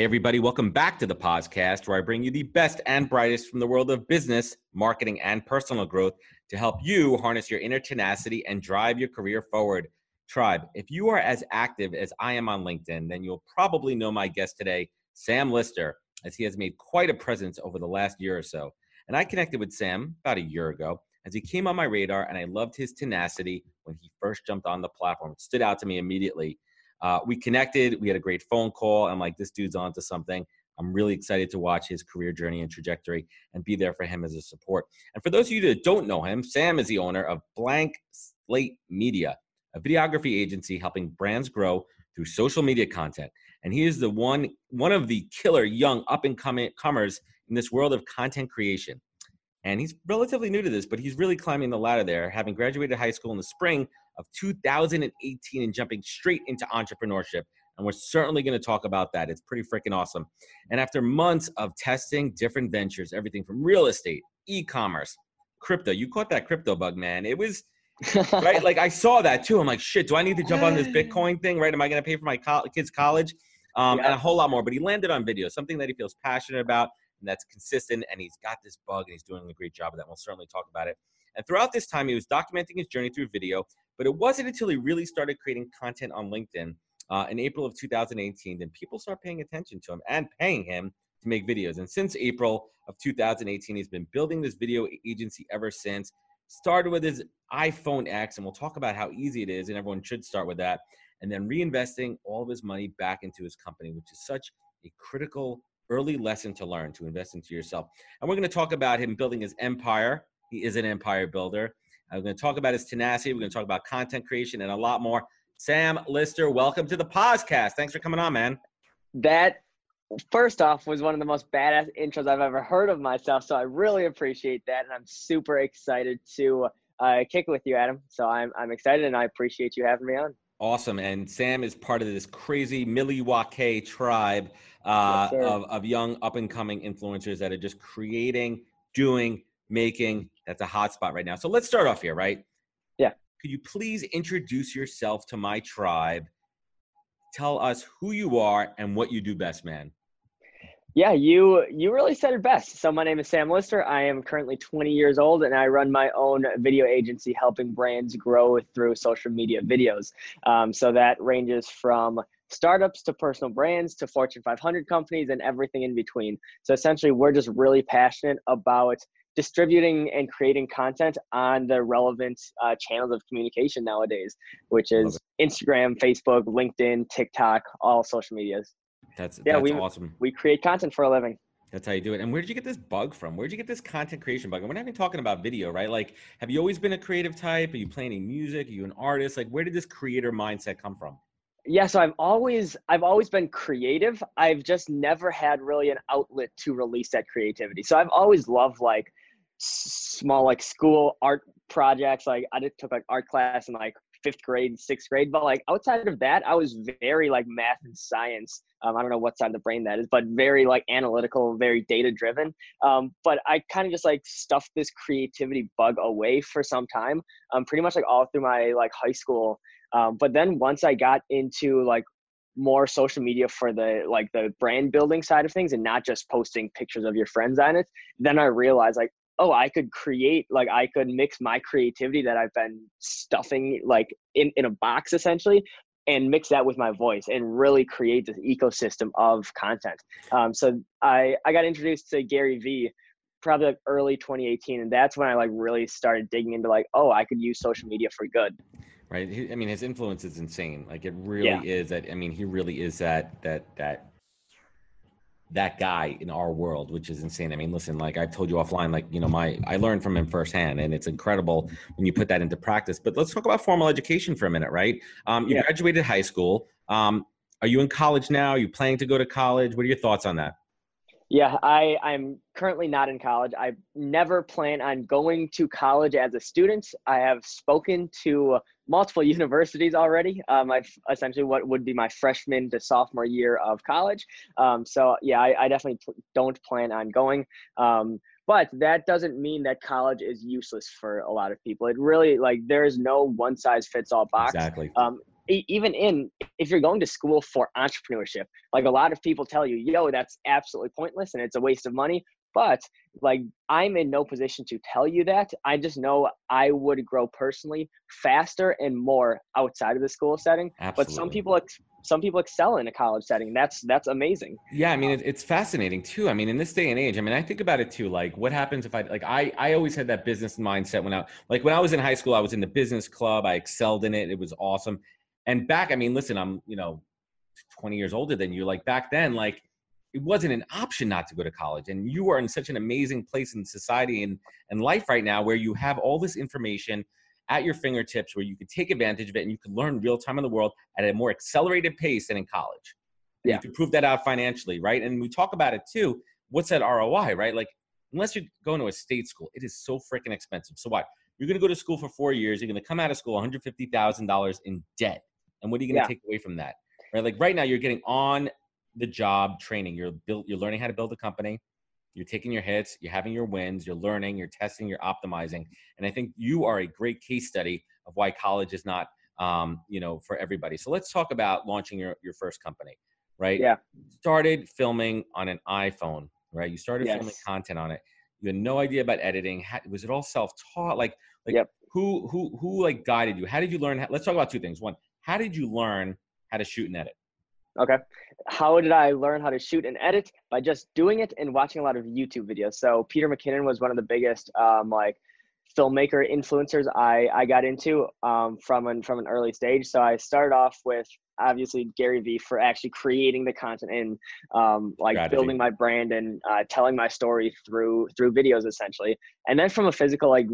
Hey, everybody, welcome back to the podcast where I bring you the best and brightest from the world of business, marketing, and personal growth to help you harness your inner tenacity and drive your career forward. Tribe, if you are as active as I am on LinkedIn, then you'll probably know my guest today, Sam Lister, as he has made quite a presence over the last year or so. And I connected with Sam about a year ago as he came on my radar, and I loved his tenacity when he first jumped on the platform. It stood out to me immediately. Uh, we connected. We had a great phone call. I'm like, this dude's on to something. I'm really excited to watch his career journey and trajectory and be there for him as a support. And for those of you that don't know him, Sam is the owner of Blank Slate Media, a videography agency helping brands grow through social media content. And he is the one one of the killer young up and coming comers in this world of content creation. And he's relatively new to this, but he's really climbing the ladder there, having graduated high school in the spring of 2018 and jumping straight into entrepreneurship. And we're certainly going to talk about that. It's pretty freaking awesome. And after months of testing different ventures, everything from real estate, e commerce, crypto, you caught that crypto bug, man. It was right. Like I saw that too. I'm like, shit, do I need to jump on this Bitcoin thing? Right? Am I going to pay for my co- kids' college? Um, yeah. And a whole lot more. But he landed on video, something that he feels passionate about and that's consistent. And he's got this bug and he's doing a great job of that. We'll certainly talk about it. And throughout this time, he was documenting his journey through video, but it wasn't until he really started creating content on LinkedIn uh, in April of 2018 that people started paying attention to him and paying him to make videos. And since April of 2018, he's been building this video agency ever since. Started with his iPhone X, and we'll talk about how easy it is, and everyone should start with that. And then reinvesting all of his money back into his company, which is such a critical early lesson to learn to invest into yourself. And we're going to talk about him building his empire he is an empire builder. I'm going to talk about his tenacity. We're going to talk about content creation and a lot more. Sam Lister, welcome to the podcast. Thanks for coming on, man. That first off was one of the most badass intros I've ever heard of myself. So I really appreciate that, and I'm super excited to uh, kick with you, Adam. So I'm I'm excited, and I appreciate you having me on. Awesome, and Sam is part of this crazy Milwaukee tribe uh, yes, of of young up and coming influencers that are just creating, doing, making. That's a hot spot right now. So let's start off here, right? Yeah. Could you please introduce yourself to my tribe? Tell us who you are and what you do best, man. Yeah, you you really said it best. So my name is Sam Lister. I am currently 20 years old and I run my own video agency helping brands grow through social media videos. Um, so that ranges from startups to personal brands to Fortune 500 companies and everything in between. So essentially, we're just really passionate about distributing and creating content on the relevant uh, channels of communication nowadays, which is Instagram, Facebook, LinkedIn, TikTok, all social medias. That's yeah, that's we, awesome. We create content for a living. That's how you do it. And where did you get this bug from? Where did you get this content creation bug? And we're not even talking about video, right? Like, have you always been a creative type? Are you playing any music? Are you an artist? Like, where did this creator mindset come from? yeah so i've always i've always been creative i've just never had really an outlet to release that creativity so i've always loved like small like school art projects. Like I just took like art class in like fifth grade, sixth grade, but like outside of that, I was very like math and science. Um, I don't know what side of the brain that is, but very like analytical, very data driven. Um, but I kind of just like stuffed this creativity bug away for some time, um, pretty much like all through my like high school. Um, but then once I got into like more social media for the like the brand building side of things and not just posting pictures of your friends on it then i realized like oh i could create like i could mix my creativity that i've been stuffing like in, in a box essentially and mix that with my voice and really create this ecosystem of content um, so i i got introduced to gary vee probably like early 2018 and that's when i like really started digging into like oh i could use social media for good right i mean his influence is insane like it really yeah. is that i mean he really is that that that that guy in our world, which is insane. I mean, listen, like I've told you offline, like, you know, my, I learned from him firsthand and it's incredible when you put that into practice. But let's talk about formal education for a minute, right? Um, you yeah. graduated high school. Um, are you in college now? Are you planning to go to college? What are your thoughts on that? Yeah, I, I'm currently not in college. I never plan on going to college as a student. I have spoken to multiple universities already. Um, I've essentially what would be my freshman to sophomore year of college. Um, so yeah, I, I definitely don't plan on going. Um, but that doesn't mean that college is useless for a lot of people. It really like there is no one size fits all box. Exactly. Um, even in if you're going to school for entrepreneurship like a lot of people tell you yo that's absolutely pointless and it's a waste of money but like i'm in no position to tell you that. I just know i would grow personally faster and more outside of the school setting Absolutely. but some people some people excel in a college setting. That's that's amazing. Yeah i mean it, it's fascinating too. I mean in this day and age i mean i think about it too like what happens if i like i i always had that business mindset when i like when i was in high school i was in the business club i excelled in it it was awesome and back, I mean, listen, I'm, you know, 20 years older than you. Like back then, like it wasn't an option not to go to college. And you are in such an amazing place in society and, and life right now where you have all this information at your fingertips where you could take advantage of it and you could learn real time in the world at a more accelerated pace than in college. Yeah. You can prove that out financially, right? And we talk about it too. What's that ROI, right? Like, unless you're going to a state school, it is so freaking expensive. So what? You're going to go to school for four years. You're going to come out of school $150,000 in debt. And what are you going to yeah. take away from that? Right? Like right now, you're getting on the job training. You're built. You're learning how to build a company. You're taking your hits. You're having your wins. You're learning. You're testing. You're optimizing. And I think you are a great case study of why college is not, um, you know, for everybody. So let's talk about launching your your first company. Right? Yeah. Started filming on an iPhone. Right? You started yes. filming content on it. You had no idea about editing. How, was it all self taught? Like, like yep. who who who like guided you? How did you learn? How, let's talk about two things. One, how did you learn how to shoot and edit? Okay. How did I learn how to shoot and edit? By just doing it and watching a lot of YouTube videos. So Peter McKinnon was one of the biggest um, like filmmaker influencers I, I got into um, from an from an early stage. So I started off with obviously Gary Vee for actually creating the content and um, like Strategy. building my brand and uh, telling my story through through videos essentially. And then from a physical like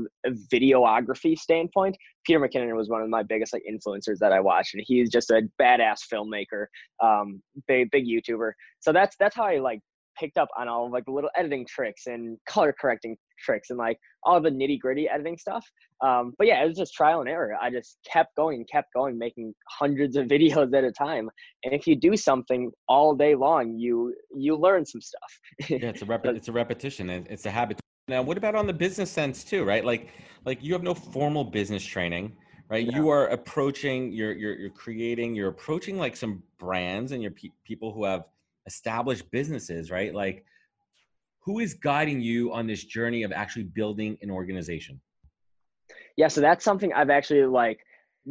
videography standpoint, Peter McKinnon was one of my biggest like influencers that I watched, and he's just a badass filmmaker, um, big big YouTuber. So that's that's how I like picked up on all of like the little editing tricks and color correcting tricks and like all the nitty gritty editing stuff. Um, but yeah, it was just trial and error. I just kept going and kept going, making hundreds of videos at a time. And if you do something all day long, you you learn some stuff. yeah, it's a rep- it's a repetition. It's a habit. Now, what about on the business sense too, right? Like like you have no formal business training right yeah. you are approaching you're, you're you're creating you're approaching like some brands and your pe- people who have established businesses, right? Like, who is guiding you on this journey of actually building an organization? Yeah, so that's something I've actually like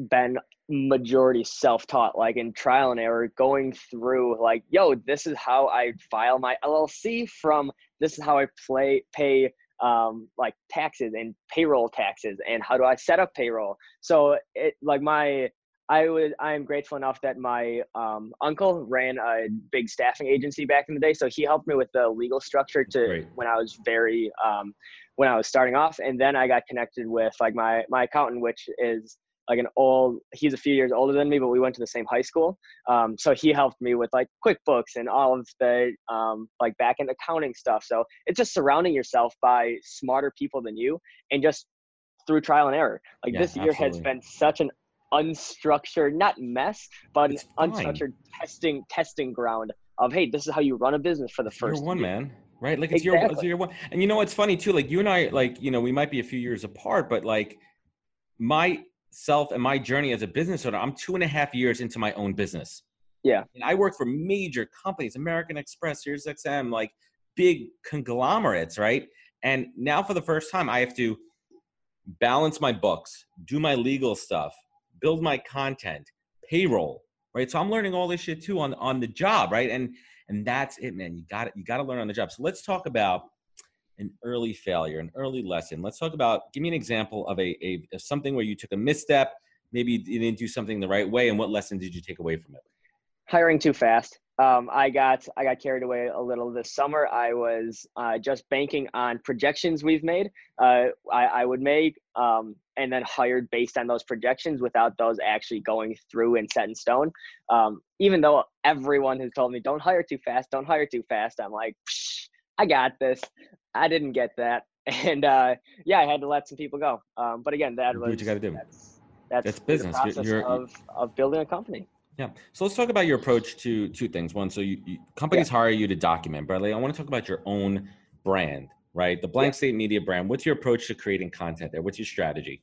been majority self-taught like in trial and error going through like yo this is how i file my llc from this is how i play pay um like taxes and payroll taxes and how do i set up payroll so it like my I would I am grateful enough that my um, uncle ran a big staffing agency back in the day, so he helped me with the legal structure to Great. when I was very um, when I was starting off, and then I got connected with like my my accountant, which is like an old he's a few years older than me but we went to the same high school um, so he helped me with like quickbooks and all of the um, like back end accounting stuff so it's just surrounding yourself by smarter people than you and just through trial and error like yeah, this year absolutely. has been such an unstructured, not mess, but an unstructured testing testing ground of hey, this is how you run a business for the it's first year one, man. Right? Like it's exactly. your it's your one. And you know what's funny too? Like you and I, like you know, we might be a few years apart, but like my self and my journey as a business owner, I'm two and a half years into my own business. Yeah. And I work for major companies, American Express, Sirius XM, like big conglomerates, right? And now for the first time, I have to balance my books, do my legal stuff, build my content, payroll, right? So I'm learning all this shit too on on the job, right? And and that's it, man. You got it. You got to learn on the job. So let's talk about an early failure, an early lesson. Let's talk about. Give me an example of a, a of something where you took a misstep. Maybe you didn't do something the right way, and what lesson did you take away from it? Hiring too fast um, I got I got carried away a little this summer. I was uh, just banking on projections we've made. Uh, I, I, would make um, and then hired based on those projections without those actually going through and set in stone. Um, even though everyone has told me don't hire too fast, don't hire too fast, I'm like, I got this. I didn't get that, and uh, yeah, I had to let some people go. Um, but again, that was what you got to do. That's, that's, That's business. The You're- you're- of of building a company. Yeah. So let's talk about your approach to two things. One, so you, you companies hire you to document, Bradley. I want to talk about your own brand, right? The Blank Yeah. Slate Media brand. What's your approach to creating content there? What's your strategy?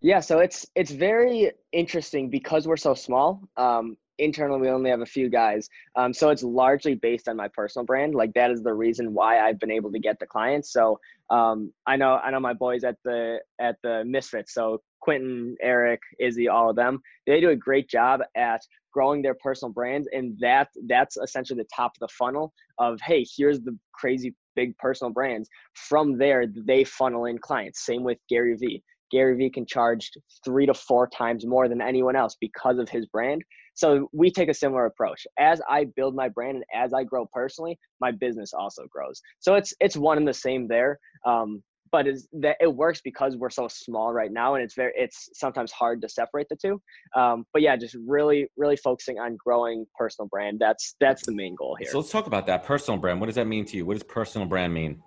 Yeah, so it's it's very interesting because we're so small. Um, internally, we only have a few guys, um, so it's largely based on my personal brand. Like that is the reason why I've been able to get the clients. So um, I know I know my boys at the at the Misfits. So Quentin, Eric, Izzy, all of them, they do a great job at growing their personal brands, and that that's essentially the top of the funnel of hey, here's the crazy big personal brands. From there, they funnel in clients. Same with Gary Vee. Gary Vee can charge three to four times more than anyone else because of his brand. So we take a similar approach. As I build my brand and as I grow personally, my business also grows. So it's it's one and the same there. Um, but is that it works because we're so small right now, and it's very it's sometimes hard to separate the two. Um, but yeah, just really really focusing on growing personal brand. That's that's the main goal here. So let's talk about that personal brand. What does that mean to you? What does personal brand mean?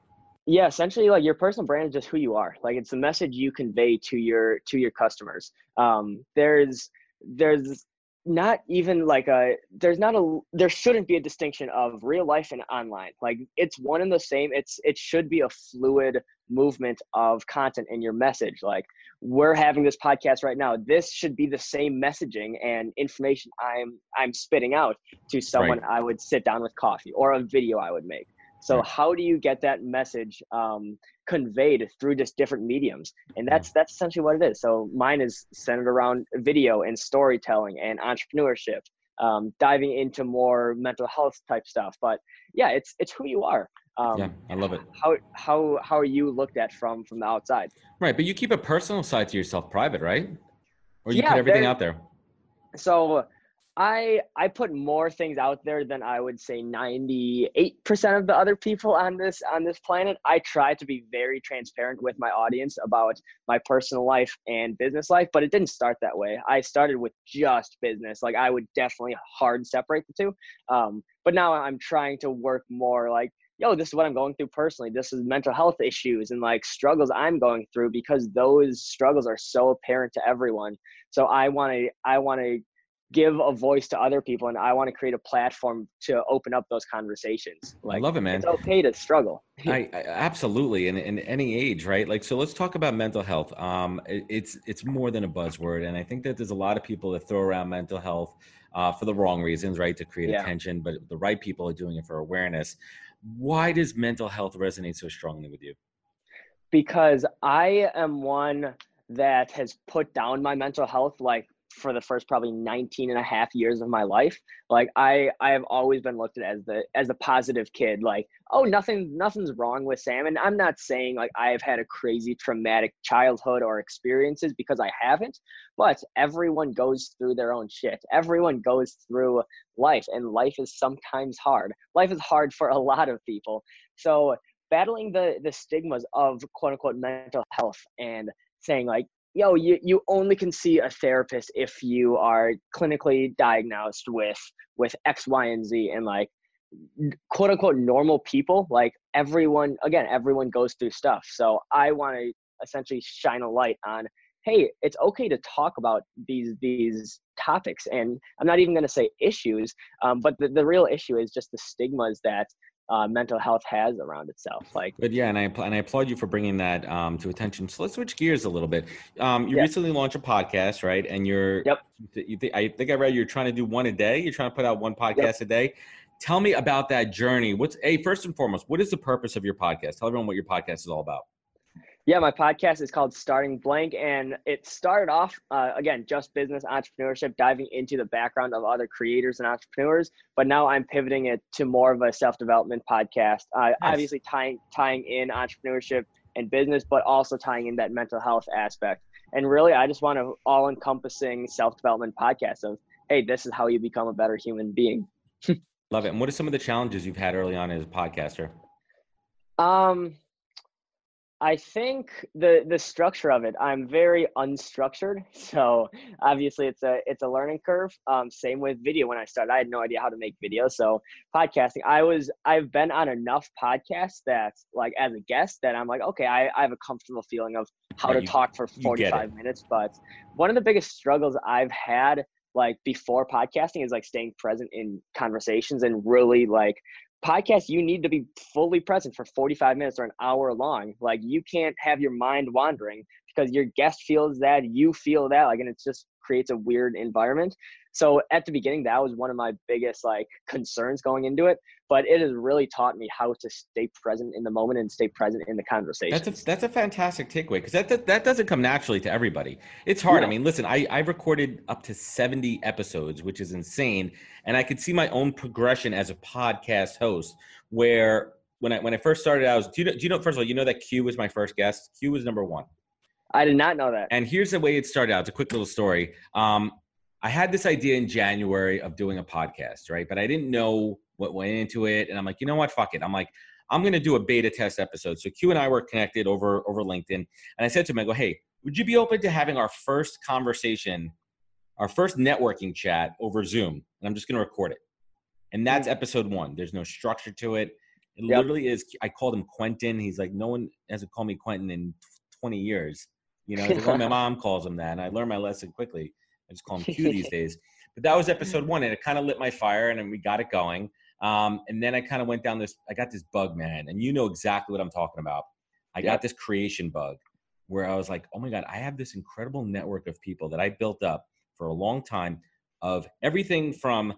yeah essentially like your personal brand is just who you are like it's the message you convey to your to your customers um there's there's not even like a there's not a there shouldn't be a distinction of real life and online like it's one and the same it's it should be a fluid movement of content in your message like we're having this podcast right now this should be the same messaging and information i'm i'm spitting out to someone i would sit down with coffee or a video i would make so Right. how do you get that message um, conveyed through just different mediums? And that's that's essentially what it is. So mine is centered around video and storytelling and entrepreneurship, um, diving into more mental health type stuff. But yeah, it's it's who you are. Um, yeah, I love it. How how how are you looked at from from the outside? Right, but you keep a personal side to yourself private, right? Or you Yeah, put everything very- out there. So I I put more things out there than I would say 98% of the other people on this on this planet. I try to be very transparent with my audience about my personal life and business life, but it didn't start that way. I started with just business. Like I would definitely hard separate the two. Um, but now I'm trying to work more like yo, this is what I'm going through personally. This is mental health issues and like struggles I'm going through because those struggles are so apparent to everyone. So I want to I want to give a voice to other people and I want to create a platform to open up those conversations. I love it, man. it's okay to struggle. I, I absolutely, in, in any age, right? Like, so let's talk about mental health. Um, it, it's it's more than a buzzword, and I think that there's a lot of people that throw around mental health uh, for the wrong reasons, right? To create Yeah. attention, but the right people are doing it for awareness. Why does mental health resonate so strongly with you? because I am one that has put down my mental health like for the first probably 19 and a half years of my life like i i have always been looked at as the as a positive kid like oh nothing nothing's wrong with sam. And i'm not saying like i have had a crazy traumatic childhood or experiences because i haven't but everyone goes through their own shit. Everyone goes through life and life is sometimes hard. Life is hard for a lot of people. So battling the the stigmas of quote unquote mental health and saying like yo you, you only can see a therapist if you are clinically diagnosed with with x y and z and like quote unquote normal people like everyone again everyone goes through stuff. So i want to essentially shine a light on hey it's okay to talk about these these topics and i'm not even going to say issues um, but the, the real issue is just the stigmas that uh, mental health has around itself like But yeah, and I and I applaud you for bringing that um, to attention. So let's switch gears a little bit. Um, you Yeah. recently launched a podcast, right? And you're Yep. You think I think I read you're trying to do one a day. You're trying to put out one podcast a day. Tell me about that journey. What's a first and foremost? What is the purpose of your podcast? Tell everyone what your podcast is all about. Yeah, my podcast is called Starting Blank, and it started off uh, again just business entrepreneurship, diving into the background of other creators and entrepreneurs. But now I'm pivoting it to more of a self development podcast. Uh, Obviously, tying tying in entrepreneurship and business, but also tying in that mental health aspect. And really, I just want an all encompassing self development podcast of hey, this is how you become a better human being. Love it. And what are some of the challenges you've had early on as a podcaster? Um, I think the the structure of it, I'm very unstructured. So obviously it's a it's a learning curve. Um, same with video when I started. I had no idea how to make videos. So podcasting, I was I've been on enough podcasts that like as a guest that I'm like, okay, I, I have a comfortable feeling of how to you, talk for 45 minutes. But one of the biggest struggles I've had like before podcasting is like staying present in conversations and really like podcast you need to be fully present for 45 minutes or an hour long. Like you can't have your mind wandering because your guest feels that you feel that like and it just creates a weird environment so at the beginning that was one of my biggest like concerns going into it but it has really taught me how to stay present in the moment and stay present in the conversation that's a, that's a fantastic takeaway because that, that, that doesn't come naturally to everybody it's hard i mean listen i i've recorded up to 70 episodes which is insane and i could see my own progression as a podcast host where when i when i first started i was do you know, do you know first of all you know that q was my first guest q was number one I did not know that. And here's the way it started out. It's a quick little story. Um, I had this idea in January of doing a podcast, right? But I didn't know what went into it. And I'm like, you know what? Fuck it. I'm like, I'm going to do a beta test episode. So Q and I were connected over over LinkedIn, and I said to him, I go, hey, would you be open to having our first conversation, our first networking chat over Zoom? And I'm just going to record it. And that's mm-hmm. episode one. There's no structure to it. It yep. literally is. I called him Quentin. He's like, no one hasn't called me Quentin in 20 years. You know, like, my mom calls him that, and I learned my lesson quickly. I just call him Q these days. But that was episode one, and it kind of lit my fire, and then we got it going. Um, and then I kind of went down this. I got this bug, man, and you know exactly what I'm talking about. I got this creation bug where I was like, oh my god, I have this incredible network of people that I built up for a long time of everything from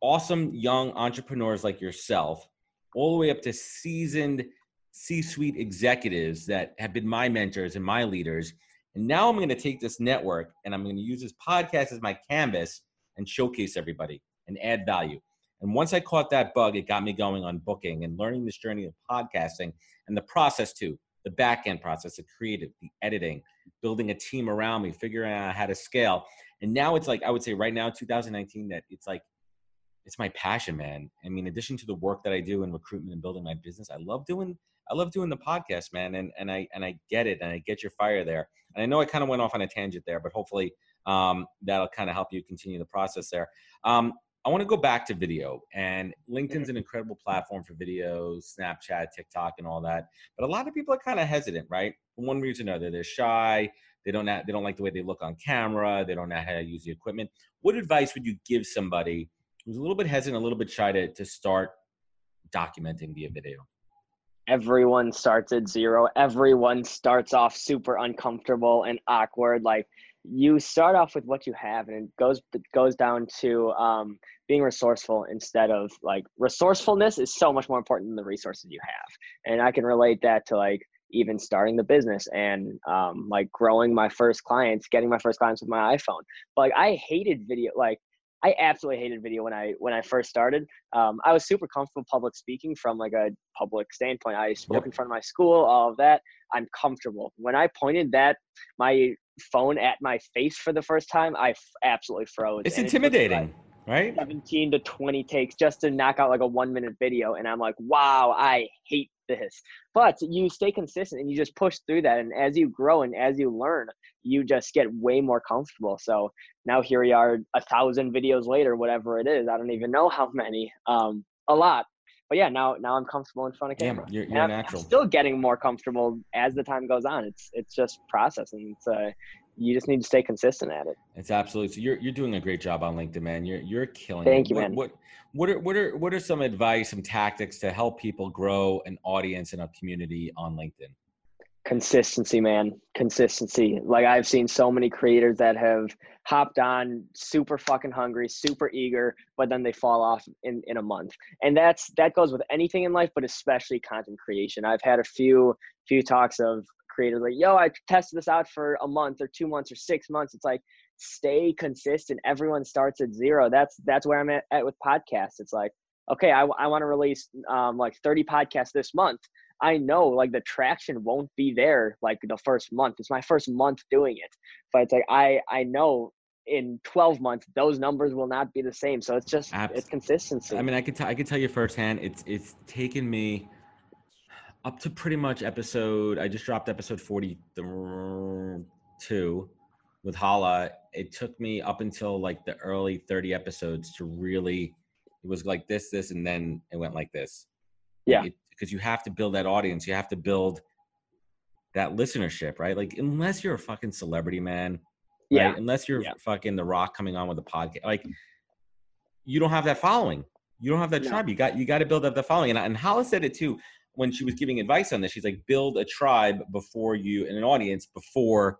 awesome young entrepreneurs like yourself all the way up to seasoned C-suite executives that have been my mentors and my leaders. And now I'm going to take this network and I'm going to use this podcast as my canvas and showcase everybody and add value. And once I caught that bug, it got me going on booking and learning this journey of podcasting and the process too, the back end process, the creative, the editing, building a team around me, figuring out how to scale. And now it's like, I would say right now, 2019, that it's like, it's my passion, man. I mean, in addition to the work that I do in recruitment and building my business, I love doing I love doing the podcast, man, and and I and I get it, and I get your fire there. And I know I kind of went off on a tangent there, but hopefully um, that'll kind of help you continue the process there. Um, I want to go back to video, and LinkedIn's an incredible platform for videos, Snapchat, TikTok, and all that. But a lot of people are kind of hesitant, right? For one reason or another, they're shy. They don't they don't like the way they look on camera. They don't know how to use the equipment. What advice would you give somebody who's a little bit hesitant, a little bit shy to to start documenting via video? Everyone starts at zero. Everyone starts off super uncomfortable and awkward. Like you start off with what you have, and it goes it goes down to um, being resourceful instead of like resourcefulness is so much more important than the resources you have. And I can relate that to like even starting the business and um, like growing my first clients, getting my first clients with my iPhone. But like I hated video, like I absolutely hated video when I when I first started. Um, I was super comfortable public speaking from like a public standpoint. I spoke yep. in front of my school, all of that. I'm comfortable. When I pointed that my phone at my face for the first time, I f- absolutely froze. It's intimidating, it right? 17 to 20 takes just to knock out like a one minute video, and I'm like, wow, I hate this. But you stay consistent and you just push through that. And as you grow and as you learn, you just get way more comfortable. So now here we are, a thousand videos later, whatever it is. I don't even know how many. Um, a lot. But yeah, now now I'm comfortable in front of camera. Yeah, you're, you're I'm, natural. I'm still getting more comfortable as the time goes on. It's it's just processing. It's uh, you just need to stay consistent at it. It's absolutely. So you're you're doing a great job on LinkedIn, man. You're you're killing. Thank it. you, what, man. What what are what are what are some advice, some tactics to help people grow an audience and a community on LinkedIn? Consistency, man. Consistency. Like I've seen so many creators that have hopped on super fucking hungry, super eager, but then they fall off in, in a month. And that's that goes with anything in life, but especially content creation. I've had a few few talks of creators like, yo, I tested this out for a month or two months or six months. It's like stay consistent. Everyone starts at zero. That's that's where I'm at, at with podcasts. It's like, okay, I, I want to release um, like 30 podcasts this month. I know like the traction won't be there like the first month. It's my first month doing it, but it's like I I know in 12 months those numbers will not be the same. So it's just Absolutely. it's consistency. I mean, I could t- I could tell you firsthand. It's it's taken me up to pretty much episode. I just dropped episode forty-two with Hala. It took me up until like the early thirty episodes to really. It was like this, this, and then it went like this. Yeah. Because you have to build that audience. You have to build that listenership, right? Like unless you're a fucking celebrity, man. Yeah. Right? Unless you're Yeah. fucking The Rock coming on with a podcast, like you don't have that following. You don't have that tribe. You got you got to build up the following. And and Hala said it too when she was giving advice on this. She's like, build a tribe before you and an audience before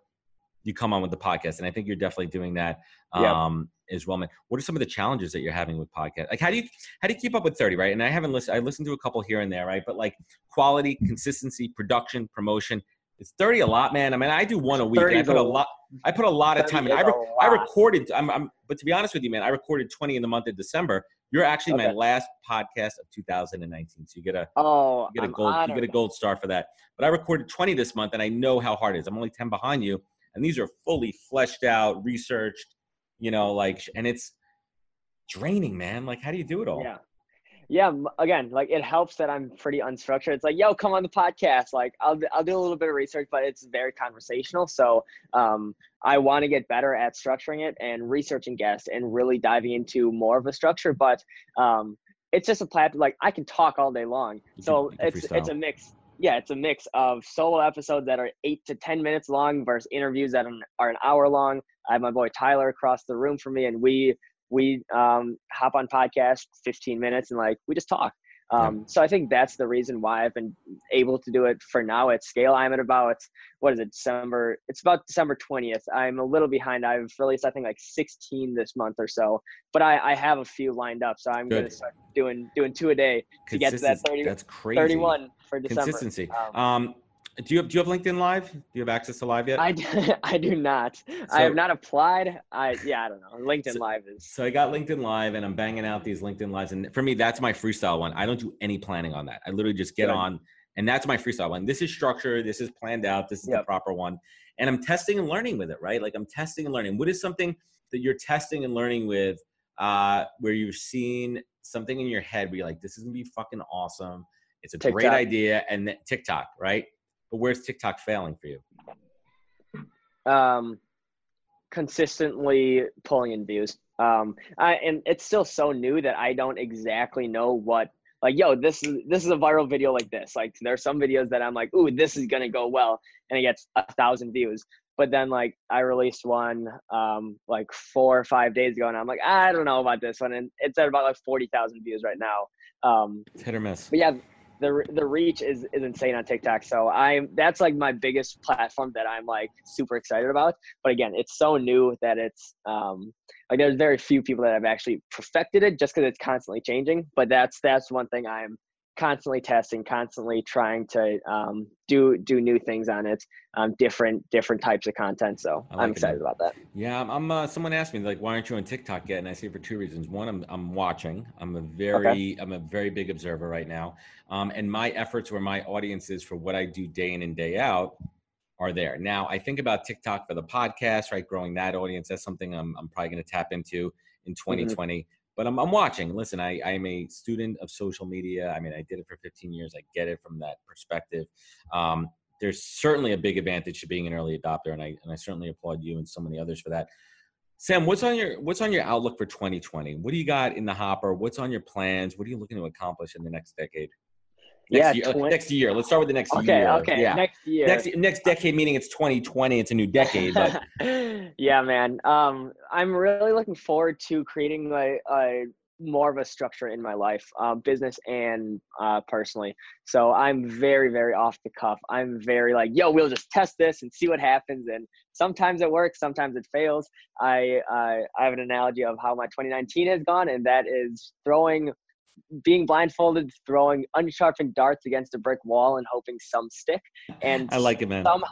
you come on with the podcast. And I think you're definitely doing that Yeah. um, as well, man. What are some of the challenges that you're having with podcast? Like, how do you how do you keep up with 30, right? And I haven't listened. I listened to a couple here and there, right? But like quality, consistency, production, promotion. It's 30 a lot, man? I mean, I do one a week. I put a lot. I put a lot of time. in. I, re- I recorded. I'm, I'm. But to be honest with you, man, I recorded 20 in the month of December. You're actually my last podcast of 2019. So you get a Oh, you get a gold. You get a gold star for that. But I recorded 20 this month, and I know how hard it is. I'm only 10 behind you, and these are fully fleshed out, researched. You know, like, and it's draining, man. Like, how do you do it all? Yeah. Yeah. Again, like it helps that I'm pretty unstructured. It's like, yo, come on the podcast. Like I'll, I'll do a little bit of research, but it's very conversational. So um, I want to get better at structuring it and researching guests and really diving into more of a structure. But um, it's just a platform. Like I can talk all day long. So you can it's it's a mix. Yeah, it's a mix of solo episodes that are eight to ten minutes long versus interviews that are- are an hour long. I have my boy Tyler across the room from me, and we we um, hop on podcast 15 minutes and like we just talk. Um, So I think that's the reason why I've been able to do it for now at scale. I'm at about what is it December? It's about December 20th. I'm a little behind. I've released I think like 16 this month or so, but I, I have a few lined up. So I'm Good. gonna start doing doing two a day to get to that Consistency. 30, That's crazy. 31 for December. Consistency. Um, Um, do you have do you have LinkedIn Live? Do you have access to Live yet? I, do, I do not. I have not applied. I yeah I don't know. LinkedIn So- Live is So I got LinkedIn Live and I'm banging out these LinkedIn Lives. And for me, that's my freestyle one. I don't do any planning on that. I literally just get Good. on and that's my freestyle one. This is structured. This is planned out. This is the proper one. And I'm testing and learning with it, right? Like I'm testing and learning. What is something that you're testing and learning with uh, where you've seen something in your head where you're like, this is gonna be fucking awesome. It's a great idea. And then TikTok, right? But where's TikTok failing for you? um, consistently pulling in views. Um, I, and it's still so new that I don't exactly know what. Like, yo, this is this is a viral video like this. Like, there's some videos that I'm like, ooh, this is gonna go well, and it gets a thousand views. But then, like, I released one um, like four or five days ago, and I'm like, I don't know about this one, and it's at about like forty thousand views right now. Um, It's hit or miss. but yeah, the the reach is is insane on TikTok. So I'm that's like my biggest platform that I'm like super excited about. But again, it's so new that it's um like there's very few people that have actually perfected it just because it's constantly changing. But that's that's one thing I'm constantly testing, constantly trying to um, do do new things on it, um, different different types of content. So like I'm excited man. about that. Yeah, I'm. I'm uh, someone asked me like, "Why aren't you on TikTok yet?" And I say for two reasons. One, I'm I'm watching. I'm a very I'm a very big observer right now, um, and my efforts where my audience is for what I do day in and day out are there. Now, I think about TikTok for the podcast, right? Growing that audience. That's something I'm I'm probably going to tap into in 2020. But I'm I'm watching. Listen, I I'm a student of social media. I mean, I did it for 15 years. I get it from that perspective. Um, there's certainly a big advantage to being an early adopter, and I and I certainly applaud you and so many others for that. Sam, what's on your what's on your outlook for 2020? What do you got in the hopper? What's on your plans? What are you looking to accomplish in the next decade? Yeah, Next year. twen- next year. Let's start with the next Okay, year. okay. Yeah. Next year. Next next decade meaning it's 2020. It's a new decade, but yeah, man. Um, I'm really looking forward to creating like a more of a structure in my life, um, business and uh, personally. So I'm very, very off the cuff. I'm very like, yo, we'll just test this and see what happens. And sometimes it works, sometimes it fails. I uh, I have an analogy of how my 2019 has gone, and that is throwing, being blindfolded, throwing unsharpened darts against a brick wall and hoping some stick. And I like it, man. some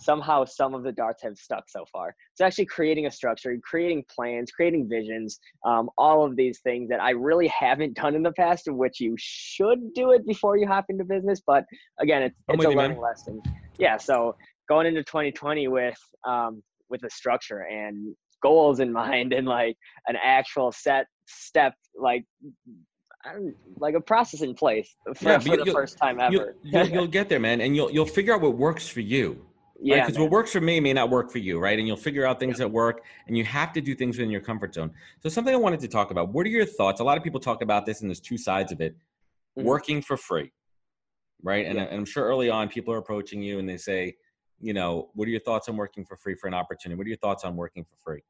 somehow some of the darts have stuck so far. It's actually creating a structure, creating plans, creating visions, um, all of these things that I really haven't done in the past, of which you should do it before you hop into business. But again, it's, it's a you, man. learning lesson. Yeah. So going into 2020 with um, with a structure and goals in mind and like an actual set step like like a process in place for, yeah, for the first time ever. You'll, you'll, you'll, get there, man, and you'll you'll figure out what works for you. Yeah, because right? what works for me may not work for you, right? And you'll figure out things yeah. that work, and you have to do things within your comfort zone. So, something I wanted to talk about. What are your thoughts? A lot of people talk about this, and there's two sides of it. Mm-hmm. Working for free, right? And, yeah. and I'm sure early on, people are approaching you and they say, you know, what are your thoughts on working for free for an opportunity? What are your thoughts on working for free?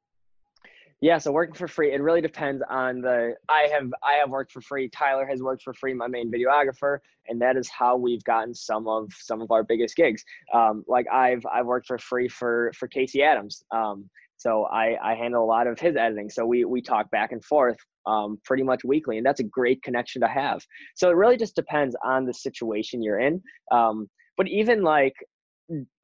Yeah, so working for free, it really depends on the. I have I have worked for free. Tyler has worked for free, my main videographer, and that is how we've gotten some of some of our biggest gigs. Um, like I've I've worked for free for for Casey Adams. Um, so I I handle a lot of his editing. So we we talk back and forth um, pretty much weekly, and that's a great connection to have. So it really just depends on the situation you're in. Um, but even like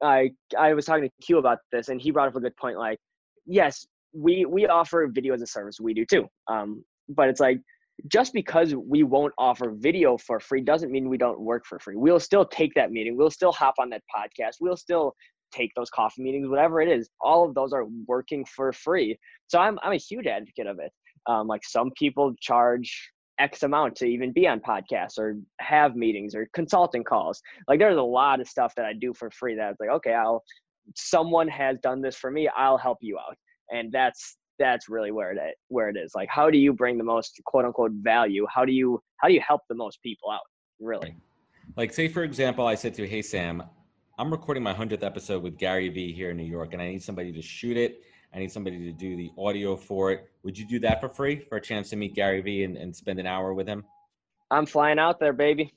I I was talking to Q about this, and he brought up a good point. Like, yes, we we offer video as a service. We do too. Um, but it's like just because we won't offer video for free doesn't mean we don't work for free. We'll still take that meeting. We'll still hop on that podcast. We'll still take those coffee meetings, whatever it is. All of those are working for free. So I'm I'm a huge advocate of it. Um, like some people charge X amount to even be on podcasts or have meetings or consulting calls. Like there's a lot of stuff that I do for free that's like, okay, I'll someone has done this for me, I'll help you out. And that's that's really where it where it is. Like how do you bring the most quote unquote value? How do you how do you help the most people out? Really. Like say for example, I said to you, Hey Sam, I'm recording my hundredth episode with Gary Vee here in New York and I need somebody to shoot it I need somebody to do the audio for it. Would you do that for free for a chance to meet Gary Vee and, and spend an hour with him? I'm flying out there, baby.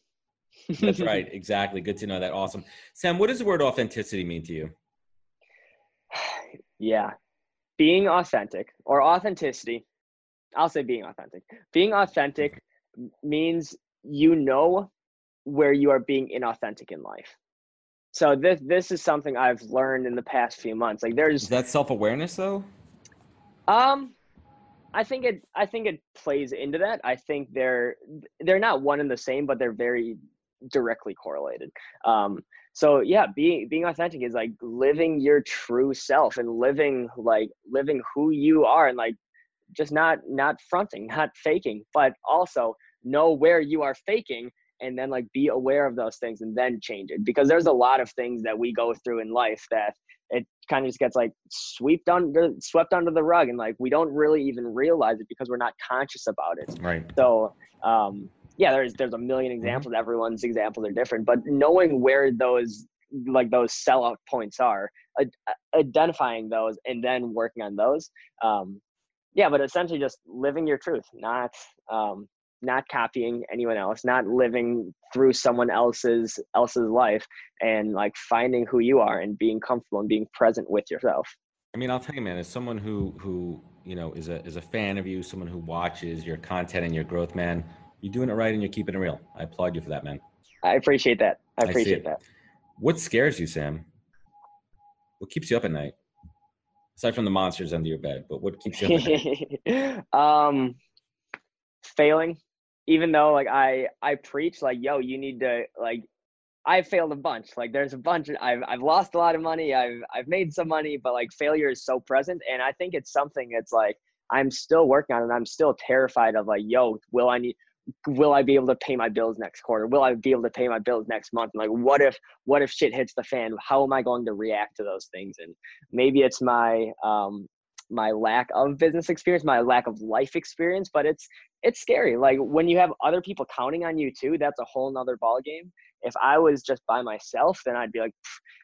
That's right. Exactly. Good to know that. Awesome. Sam, what does the word authenticity mean to you? yeah. Being authentic or authenticity, I'll say being authentic. Being authentic means you know where you are being inauthentic in life so this this is something I've learned in the past few months. Like there's is that self awareness though. Um, I think it I think it plays into that. I think they're they're not one and the same, but they're very directly correlated. Um, so yeah, being being authentic is like living your true self and living like living who you are and like just not not fronting, not faking, but also know where you are faking and then like be aware of those things and then change it. Because there's a lot of things that we go through in life that it kind of just gets like swept under swept under the rug and like we don't really even realize it because we're not conscious about it. Right. So um yeah there's there's a million mm-hmm. examples everyone's examples are different but knowing where those like those sellout points are identifying those and then working on those um yeah but essentially just living your truth not um not copying anyone else, not living through someone else's else's life and like finding who you are and being comfortable and being present with yourself. I mean, I'll tell you, man, as someone who who you know is a is a fan of you, someone who watches your content and your growth, man, you're doing it right and you're keeping it real. I applaud you for that, man. I appreciate that. I appreciate I that. What scares you, Sam? What keeps you up at night? Aside from the monsters under your bed, but what keeps you up at night? um, failing even though like I I preach like yo you need to like I've failed a bunch. Like there's a bunch I've I've lost a lot of money. I've I've made some money, but like failure is so present and I think it's something that's like I'm still working on and I'm still terrified of like yo, will I need will I be able to pay my bills next quarter? Will I be able to pay my bills next month? like what if what if shit hits the fan? How am I going to react to those things? And maybe it's my um my lack of business experience, my lack of life experience, but it's it's scary. Like when you have other people counting on you too, that's a whole nother ball game. If I was just by myself, then I'd be like,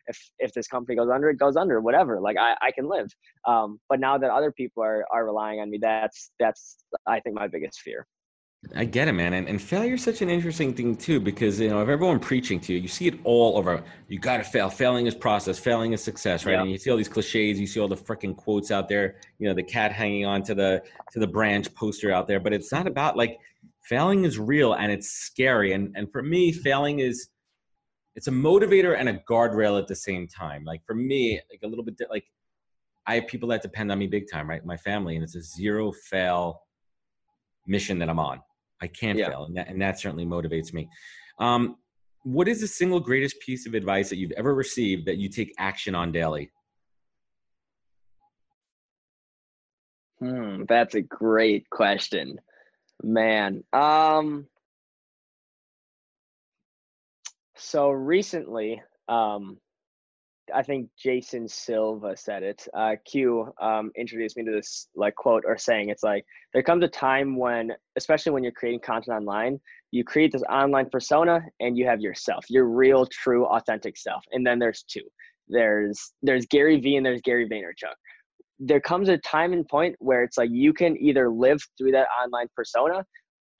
if if this company goes under, it goes under, whatever. Like I, I can live. Um, but now that other people are are relying on me, that's that's I think my biggest fear. I get it, man. And, and failure is such an interesting thing too, because you know, if everyone preaching to you, you see it all over. You got to fail. Failing is process. Failing is success, right? And you see all these cliches. You see all the freaking quotes out there. You know, the cat hanging on to the to the branch poster out there. But it's not about like failing is real and it's scary. And and for me, failing is it's a motivator and a guardrail at the same time. Like for me, like a little bit like I have people that depend on me big time, right? My family, and it's a zero fail mission that I'm on. I can't yeah. fail, and that, and that certainly motivates me. Um, what is the single greatest piece of advice that you've ever received that you take action on daily? Hmm, that's a great question. Man, um, so recently, um, I think Jason Silva said it. Uh, Q um, introduced me to this like quote or saying. It's like there comes a time when, especially when you're creating content online, you create this online persona and you have yourself, your real, true, authentic self. And then there's two. There's there's Gary Vee and there's Gary Vaynerchuk. There comes a time and point where it's like you can either live through that online persona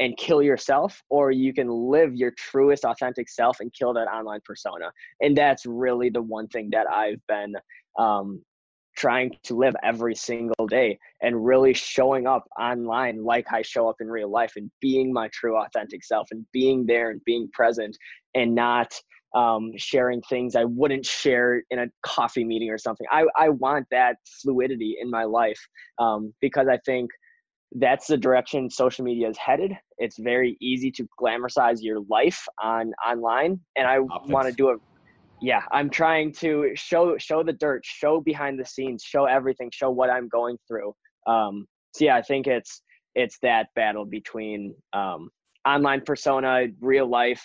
and kill yourself or you can live your truest authentic self and kill that online persona. And that's really the one thing that i've been um, trying to live every single day and really showing up online like i show up in real life and being my true authentic self and being there and being present and not um, sharing things i wouldn't share in a coffee meeting or something. I, I want that fluidity in my life um, because i think that's the direction social media is headed. It's very easy to glamorize your life on online, and I want to do it. Yeah, I'm trying to show show the dirt, show behind the scenes, show everything, show what I'm going through. Um, so yeah, I think it's it's that battle between um, online persona, real life.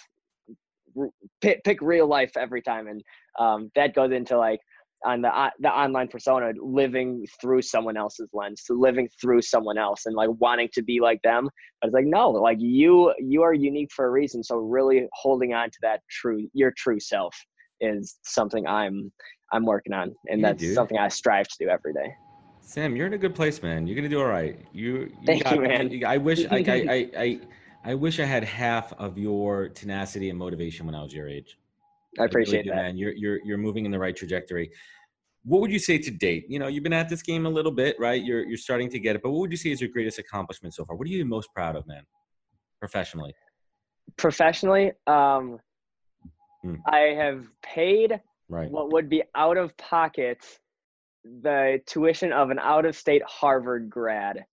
Pick, pick real life every time, and um, that goes into like on the the online persona living through someone else's lens so living through someone else and like wanting to be like them. But it's like no like you you are unique for a reason. So really holding on to that true your true self is something i'm i'm working on. And yeah, that's dude. something i strive to do every day. Sam you're in a good place man. You're gonna do all right. You, you thank got, you man. I wish I, I i i wish i had half of your tenacity and motivation when i was your age I appreciate I really do, that. Man. You're you're you're moving in the right trajectory. What would you say to date? You know, you've been at this game a little bit, right? You're you're starting to get it, but what would you say is your greatest accomplishment so far? What are you most proud of, man? Professionally. Professionally, um, hmm. I have paid right. what would be out of pocket the tuition of an out of state Harvard grad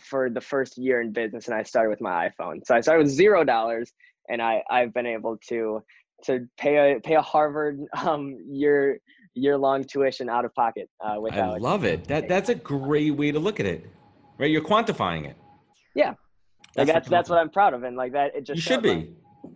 for the first year in business, and I started with my iPhone. So I started with zero dollars, and I I've been able to to pay a pay a Harvard um, year year long tuition out of pocket. Uh, without I love it. That that's a great way to look at it. Right, you're quantifying it. Yeah, that's like that's that's what I'm proud of, and like that it just you should be.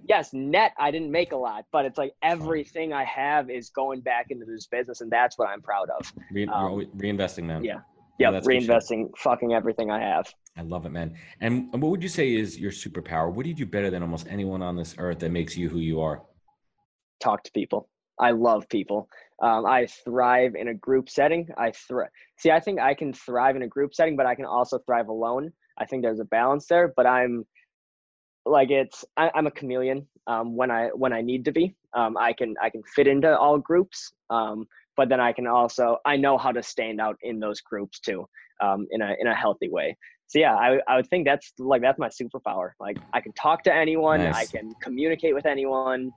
yes, net I didn't make a lot, but it's like everything I have is going back into this business, and that's what I'm proud of. Re- um, reinvesting, man. Yeah. Yeah, reinvesting fucking everything I have. I love it, man. And what would you say is your superpower? What do you do better than almost anyone on this earth that makes you who you are? Talk to people. I love people. Um, I thrive in a group setting. I thrive. See, I think I can thrive in a group setting, but I can also thrive alone. I think there's a balance there. But I'm like it's I, am a chameleon um, when I when I need to be. Um, I can I can fit into all groups, um, but then I can also I know how to stand out in those groups too um, in a in a healthy way. So yeah, I I would think that's like that's my superpower. Like I can talk to anyone, nice. I can communicate with anyone.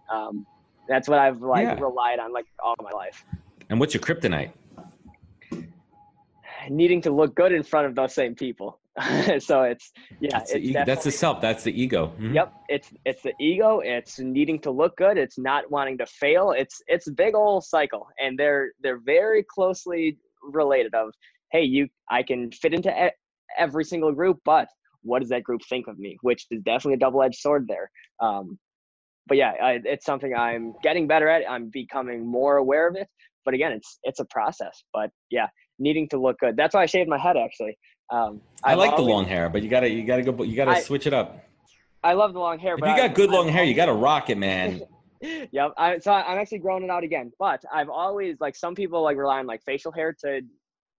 That's what I've like yeah. relied on like all my life. And what's your kryptonite? Needing to look good in front of those same people. so it's yeah, that's, it's the, that's the self. That's the ego. Mm-hmm. Yep, it's it's the ego. It's needing to look good. It's not wanting to fail. It's it's a big old cycle, and they're they're very closely related. Of hey, you I can fit into every single group, but what does that group think of me? Which is definitely a double edged sword there. Um, but yeah, I, it's something I'm getting better at. I'm becoming more aware of it. But again, it's it's a process. But yeah, needing to look good. That's why I shaved my head actually. Um, I like always, the long hair, but you gotta you gotta go you gotta I, switch it up. I love the long hair. If but you got I, good long hair, you gotta rock it, man. yep. I, so I'm actually growing it out again. But I've always like some people like rely on like facial hair to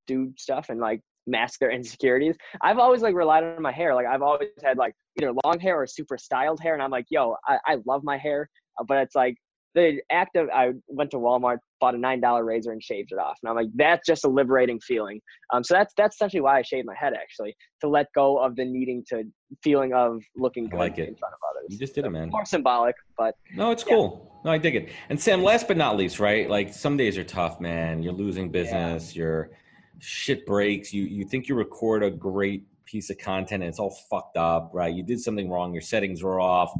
do stuff and like mask their insecurities. I've always like relied on my hair. Like I've always had like either long hair or super styled hair, and I'm like, yo, I, I love my hair, uh, but it's like the act of I went to Walmart, bought a nine dollar razor, and shaved it off, and I'm like, that's just a liberating feeling. Um, so that's that's essentially why I shaved my head actually to let go of the needing to feeling of looking good like in front of others. You just did it, man. More symbolic, but no, it's yeah. cool. No, I dig it. And Sam, last but not least, right? Like some days are tough, man. You're losing business. Yeah. You're shit breaks. You you think you record a great piece of content and it's all fucked up, right? You did something wrong. Your settings were off,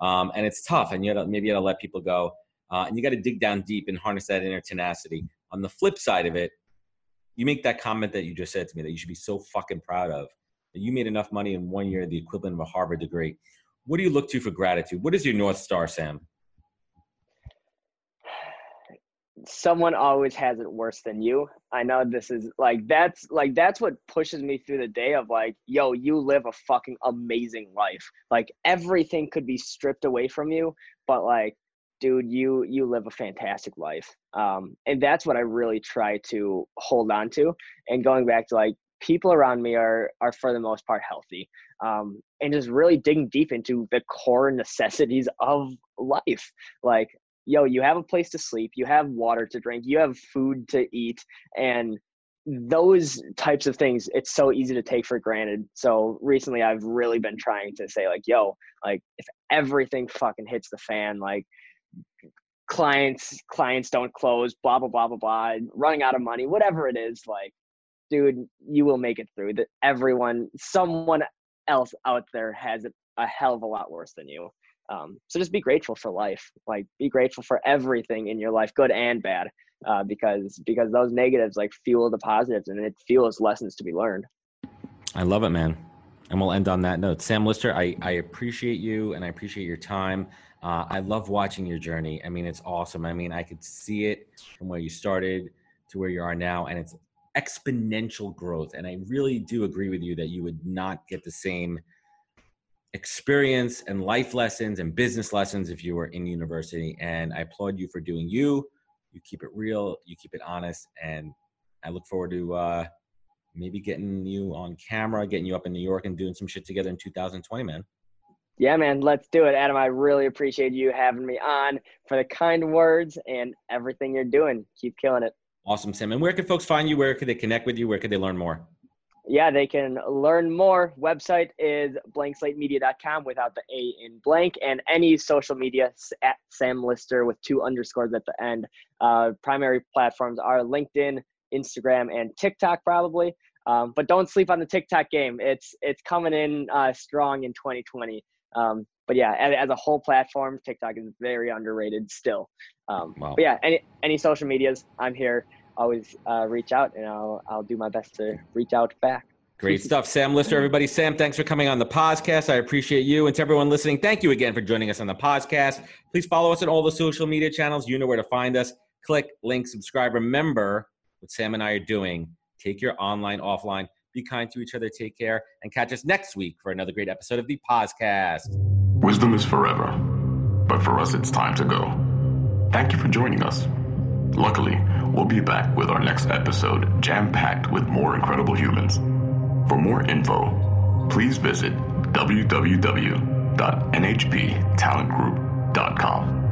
um, and it's tough. And you got maybe you got to let people go, uh, and you got to dig down deep and harness that inner tenacity. On the flip side of it, you make that comment that you just said to me that you should be so fucking proud of. that you made enough money in one year, the equivalent of a Harvard degree. What do you look to for gratitude? What is your North Star, Sam? Someone always has it worse than you. I know this is like that's like that's what pushes me through the day of like, yo, you live a fucking amazing life. Like everything could be stripped away from you, but like dude, you you live a fantastic life. Um and that's what I really try to hold on to. And going back to like people around me are are for the most part healthy. Um and just really digging deep into the core necessities of life. Like yo, you have a place to sleep, you have water to drink, you have food to eat, and those types of things it's so easy to take for granted. So recently i've really been trying to say like yo like if everything fucking hits the fan like clients clients don't close blah blah blah blah blah running out of money whatever it is like dude you will make it through. That everyone someone else out there has a hell of a lot worse than you um, so just be grateful for life. Like be grateful for everything in your life, good and bad, uh, because because those negatives like fuel the positives, and it fuels lessons to be learned. I love it, man. And we'll end on that note. Sam Lister, I, I appreciate you and I appreciate your time. Uh, I love watching your journey. I mean, it's awesome. I mean, I could see it from where you started to where you are now, and it's exponential growth. And I really do agree with you that you would not get the same experience and life lessons and business lessons if you were in university. And I applaud you for doing you. You keep it real, you keep it honest, and I look forward to uh, maybe getting you on camera, getting you up in New York, and doing some shit together in 2020, man. Yeah, man, let's do it. Adam, I really appreciate you having me on for the kind words and everything you're doing. Keep killing it. Awesome, Sam. And where can folks find you? Where could they connect with you? Where could they learn more? Yeah, they can learn more. Website is blankslatemedia.com without the A in blank, and any social media at Sam Lister with two underscores at the end. Uh, primary platforms are LinkedIn, Instagram, and TikTok, probably. Um, but don't sleep on the TikTok game. It's it's coming in uh, strong in 2020. Um, but yeah, as, as, a whole platform, TikTok is very underrated still. Um, wow. But yeah, any any social medias, I'm here always uh, reach out and I'll, I'll do my best to reach out back. Great stuff. Sam Lister, everybody. Sam, thanks for coming on the podcast. I appreciate you. And to everyone listening, thank you again for joining us on the podcast. Please follow us on all the social media channels. You know where to find us. Click, link, subscribe. Remember what Sam and I are doing. Take your online, offline. Be kind to each other. Take care. And catch us next week for another great episode of the podcast. Wisdom is forever. But for us, it's time to go. Thank you for joining us. Luckily, we'll be back with our next episode jam packed with more incredible humans. For more info, please visit www.nhptalentgroup.com.